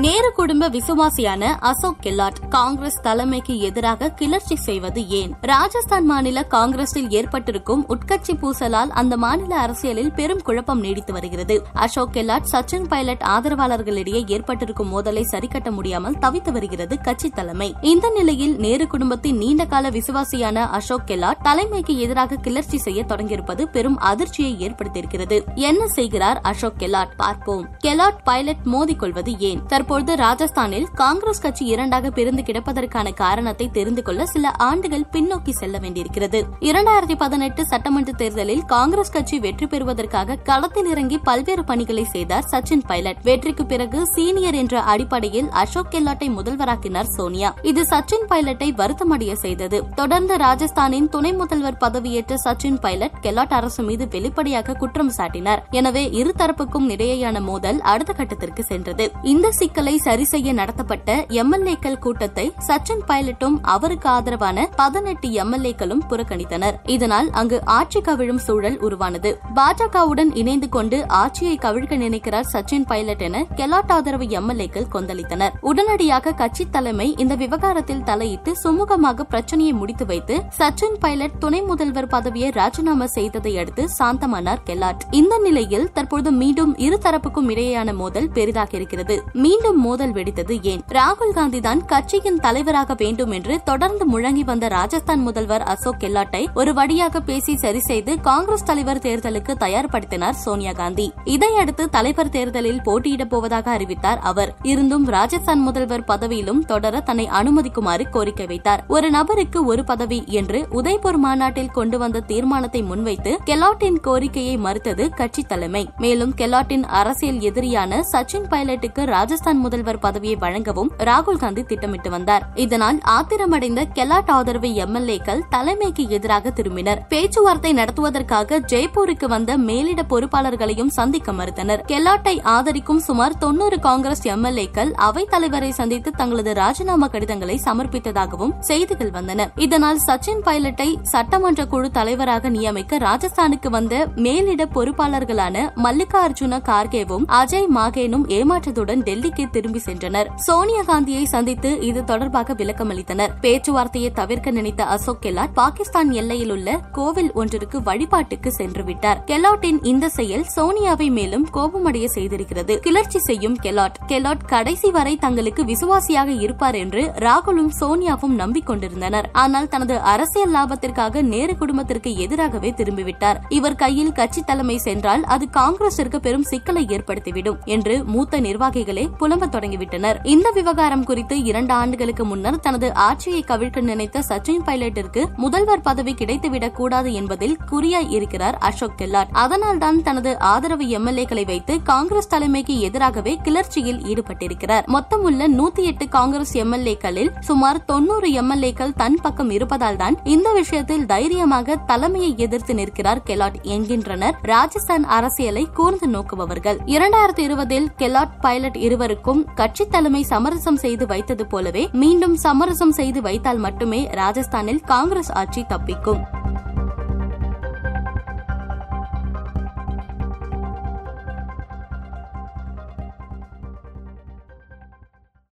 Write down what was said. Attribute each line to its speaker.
Speaker 1: நேரு குடும்ப விசுவாசியான அசோக் கெலாட் காங்கிரஸ் தலைமைக்கு எதிராக கிளர்ச்சி செய்வது ஏன்? ராஜஸ்தான் மாநில காங்கிரஸில் ஏற்பட்டிருக்கும் உட்கட்சி பூசலால் அந்த மாநில அரசியலில் பெரும் குழப்பம் நீடித்து வருகிறது. அசோக் கெலாட் சச்சின் பைலட் ஆதரவாளர்களிடையே ஏற்பட்டிருக்கும் மோதலை சரிக்கட்ட முடியாமல் தவித்து வருகிறது கட்சி தலைமை. இந்த நிலையில் நேரு குடும்பத்தின் நீண்டகால விசுவாசியான அசோக் கெலாட் தலைமைக்கு எதிராக கிளர்ச்சி செய்ய தொடங்கியிருப்பது பெரும் அதிர்ச்சியை ஏற்படுத்தியிருக்கிறது. என்ன செய்கிறார் அசோக் கெலாட் பார்ப்போம். கெலாட் பைலட் மோதிக்கொள்வது ஏன்? தற்போது ராஜஸ்தானில் காங்கிரஸ் கட்சி இரண்டாக பிரிந்து கிடப்பதற்கான காரணத்தை தெரிந்து கொள்ள சில ஆண்டுகள் பின்னோக்கி செல்ல வேண்டியிருக்கிறது. இரண்டாயிரத்தி பதினெட்டு சட்டமன்ற தேர்தலில் காங்கிரஸ் கட்சி வெற்றி பெறுவதற்காக களத்தில் இறங்கி பல்வேறு பணிகளை செய்தார் சச்சின் பைலட். வெற்றிக்கு பிறகு சீனியர் என்ற அடிப்படையில் அசோக் கெலாட்டை முதல்வராக்கினார் சோனியா. இது சச்சின் பைலட்டை வருத்தமடைய செய்தது. தொடர்ந்து ராஜஸ்தானின் துணை முதல்வர் பதவியேற்ற சச்சின் பைலட் கெலாட் அரசு மீது வெளிப்படையாக குற்றம் சாட்டினார். எனவே இருதரப்புக்கும் இடையேயான மோதல் அடுத்த கட்டத்திற்கு சென்றது. இந்த சிக்கல் சரி செய்ய நடத்தப்பட்ட எம்எல்ஏக்கள் கூட்டத்தை சச்சின் பைலட்டும் அவருக்கு ஆதரவான பதினெட்டு எம்எல்ஏக்களும் புறக்கணித்தனர். இதனால் அங்கு ஆட்சி கவிழும் சூழல் உருவானது. பாஜகவுடன் இணைந்து கொண்டு ஆட்சியை கவிழ்க்க நினைக்கிறார் சச்சின் பைலட் என கெலாட் ஆதரவு எம்எல்ஏக்கள் கொந்தளித்தனர். உடனடியாக கட்சி தலைமை இந்த விவகாரத்தில் தலையிட்டு சுமூகமாக பிரச்சனையை முடித்து வைத்து சச்சின் பைலட் துணை முதல்வர் பதவியை ராஜினாமா செய்ததை அடுத்து சாந்தமானார் கெலாட். இந்த நிலையில் தற்போது மீண்டும் இருதரப்புக்கும் இடையேயான மோதல் பெரிதாக இருக்கிறது. மீண்டும் மோதல் வெடித்தது ஏன்? ராகுல் காந்தி தான் கட்சியின் தலைவராக வேண்டும் என்று தொடர்ந்து முழங்கி வந்த ராஜஸ்தான் முதல்வர் அசோக் கெலாட்டை ஒரு வழியாக பேசி சரி செய்து காங்கிரஸ் தலைவர் தேர்தலுக்கு தயார்படுத்தினார் சோனியா காந்தி. இதையடுத்து தலைவர் தேர்தலில் போட்டியிடப் போவதாக அறிவித்தார் அவர். இருந்தும் ராஜஸ்தான் முதல்வர் பதவியிலும் தொடர தன்னை அனுமதிக்குமாறு கோரிக்கை வைத்தார். ஒரு நபருக்கு ஒரு பதவி என்று உதய்பூர் மாநாட்டில் கொண்டு வந்த தீர்மானத்தை முன்வைத்து கெலாட்டின் கோரிக்கையை மறுத்தது கட்சி தலைமை. மேலும் கெலாட்டின் அரசியல் எதிரியான சச்சின் பைலட்டுக்கு ராஜஸ்தான் முதல்வர் பதவியை வழங்கவும் ராகுல் காந்தி திட்டமிட்டு வந்தார். இதனால் ஆத்திரமடைந்த கெலாட் ஆதரவு எம்எல்ஏக்கள் தலைமைக்கு எதிராக திரும்பினர். பேச்சுவார்த்தை நடத்துவதற்காக ஜெய்ப்பூருக்கு வந்த மேலிட பொறுப்பாளர்களையும் சந்திக்க மறுத்தனர். கெலாட்டை ஆதரிக்கும் சுமார் தொன்னூறு காங்கிரஸ் எம்எல்ஏக்கள் அவை தலைவரை சந்தித்து தங்களது ராஜினாமா கடிதங்களை சமர்ப்பித்ததாகவும் செய்திகள் வந்தன. இதனால் சச்சின் பைலட்டை சட்டமன்ற குழு தலைவராக நியமிக்க ராஜஸ்தானுக்கு வந்த மேலிட பொறுப்பாளர்களான மல்லிகார்ஜுன கார்கேவும் அஜய் மாகேனும் ஏமாற்றத்துடன் டெல்லிக்கு திரும்பி சென்றனர். சோனியா காந்தியை சந்தித்து இது தொடர்பாக விளக்கமளித்தனர் பேச்சுவார்த்தையை தவிர்க்க நினைத்த அசோக் கெலாட் பாகிஸ்தான் எல்லையில் உள்ள கோவில் ஒன்றிற்கு வழிபாட்டுக்கு சென்று விட்டார். கெலாட்டின் இந்த செயல் சோனியாவை மேலும் கோபமடைய செய்திருக்கிறது. கிளர்ச்சி செய்யும் கெலாட். கெலாட் கடைசி வரை தங்களுக்கு விசுவாசியாக இருப்பார் என்று ராகுலும் சோனியாவும் நம்பிக்கொண்டிருந்தனர். ஆனால் தனது அரசியல் லாபத்திற்காக நேரு குடும்பத்திற்கு எதிராகவே திரும்பிவிட்டார். இவர் கையில் கட்சி தலைமை சென்றால் அது காங்கிரசிற்கு பெரும் சிக்கலை ஏற்படுத்திவிடும் என்று மூத்த நிர்வாகிகளே புலம்ப தொடங்கிவிட்டனர். இந்த விவகாரம் குறித்து இரண்டு ஆண்டுகளுக்கு முன்னர் தனது ஆட்சியை கவிழ்க்க நினைத்த சச்சின் பைலட்டிற்கு முதல்வர் பதவி கிடைத்துவிடக் கூடாது என்பதில் குறியாய் இருக்கிறார் அசோக் கெலாட் அதனால்தான் தனது ஆதரவு எம்எல்ஏக்களை வைத்து காங்கிரஸ் தலைமைக்கு எதிராகவே கிளர்ச்சியில் ஈடுபட்டிருக்கிறார். மொத்தமுள்ள நூத்தி எட்டு காங்கிரஸ் எம்எல்ஏக்களில் சுமார் தொன்னூறு எம்எல்ஏக்கள் தன் பக்கம் இருப்பதால் தான் இந்த விஷயத்தில் தைரியமாக தலைமையை எதிர்த்து நிற்கிறார் கெலாட் என்கின்றனர். ராஜஸ்தான் அரசியலை கூர்ந்து நோக்குபவர்கள். இரண்டாயிரத்தி இருபதில் கெலாட் பைலட் இருவருக்கும் கட்சி தலைமை சமரசம் செய்து வைத்தது போலவே மீண்டும் சமரசம் செய்து வைத்தால் மட்டுமே ராஜஸ்தானில் காங்கிரஸ் ஆட்சி தப்பிக்கும்.